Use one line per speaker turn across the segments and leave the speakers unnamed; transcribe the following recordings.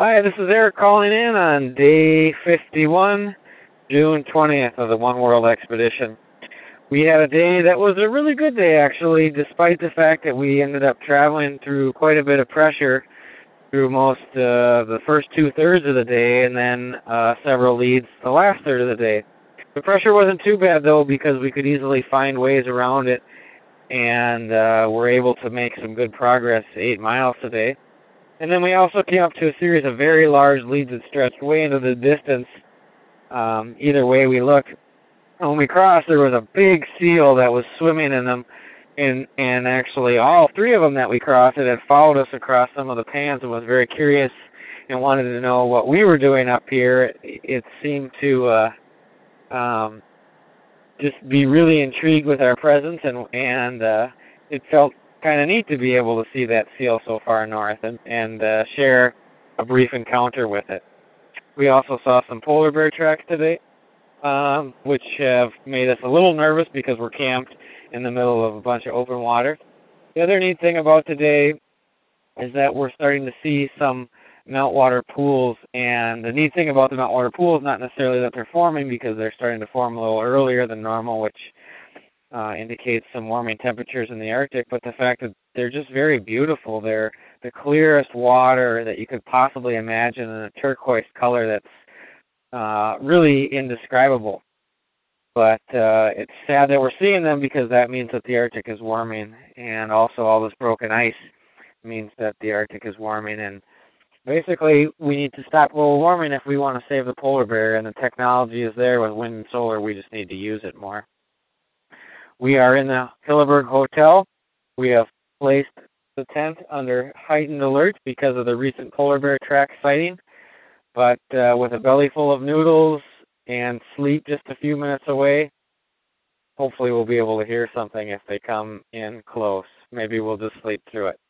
Hi, this is Eric calling in on day 51, June 20th of the One World Expedition. We had a day that was a really good day, actually, despite the fact that we ended up traveling through quite a bit of pressure through most uh, the first two thirds of the day, and then uh, several leads the last third of the day. The pressure wasn't too bad though, because we could easily find ways around it, and uh, were able to make some good progress eight miles today. And then we also came up to a series of very large leads that stretched way into the distance. Um, either way we looked, when we crossed, there was a big seal that was swimming in them, and and actually all three of them that we crossed it had followed us across some of the pans and was very curious and wanted to know what we were doing up here. It, it seemed to uh, um, just be really intrigued with our presence, and and uh, it felt kind of neat to be able to see that seal so far north and, and uh, share a brief encounter with it. We also saw some polar bear tracks today, um, which have made us a little nervous because we're camped in the middle of a bunch of open water. The other neat thing about today is that we're starting to see some meltwater pools, and the neat thing about the meltwater pools, not necessarily that they're forming because they're starting to form a little earlier than normal, which uh, indicates some warming temperatures in the Arctic, but the fact that they're just very beautiful. They're the clearest water that you could possibly imagine in a turquoise color that's uh, really indescribable. But uh, it's sad that we're seeing them because that means that the Arctic is warming, and also all this broken ice means that the Arctic is warming. And basically, we need to stop global warming if we want to save the polar bear. And the technology is there with wind and solar. We just need to use it more. We are in the Hilleberg Hotel. We have placed the tent under heightened alert because of the recent polar bear track sighting. But uh, with a belly full of noodles and sleep just a few minutes away, hopefully we'll be able to hear something if they come in close. Maybe we'll just sleep through it.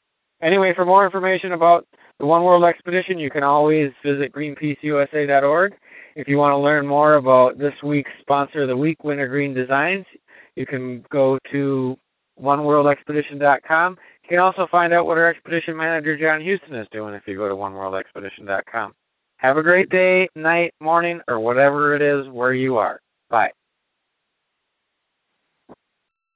Anyway, for more information about the One World Expedition, you can always visit greenpeaceusa.org. If you want to learn more about this week's sponsor of the week, Wintergreen Designs, you can go to oneworldexpedition.com. You can also find out what our expedition manager John Huston is doing if you go to oneworldexpedition.com. Have a great day, night, morning, or whatever it is where you are. Bye.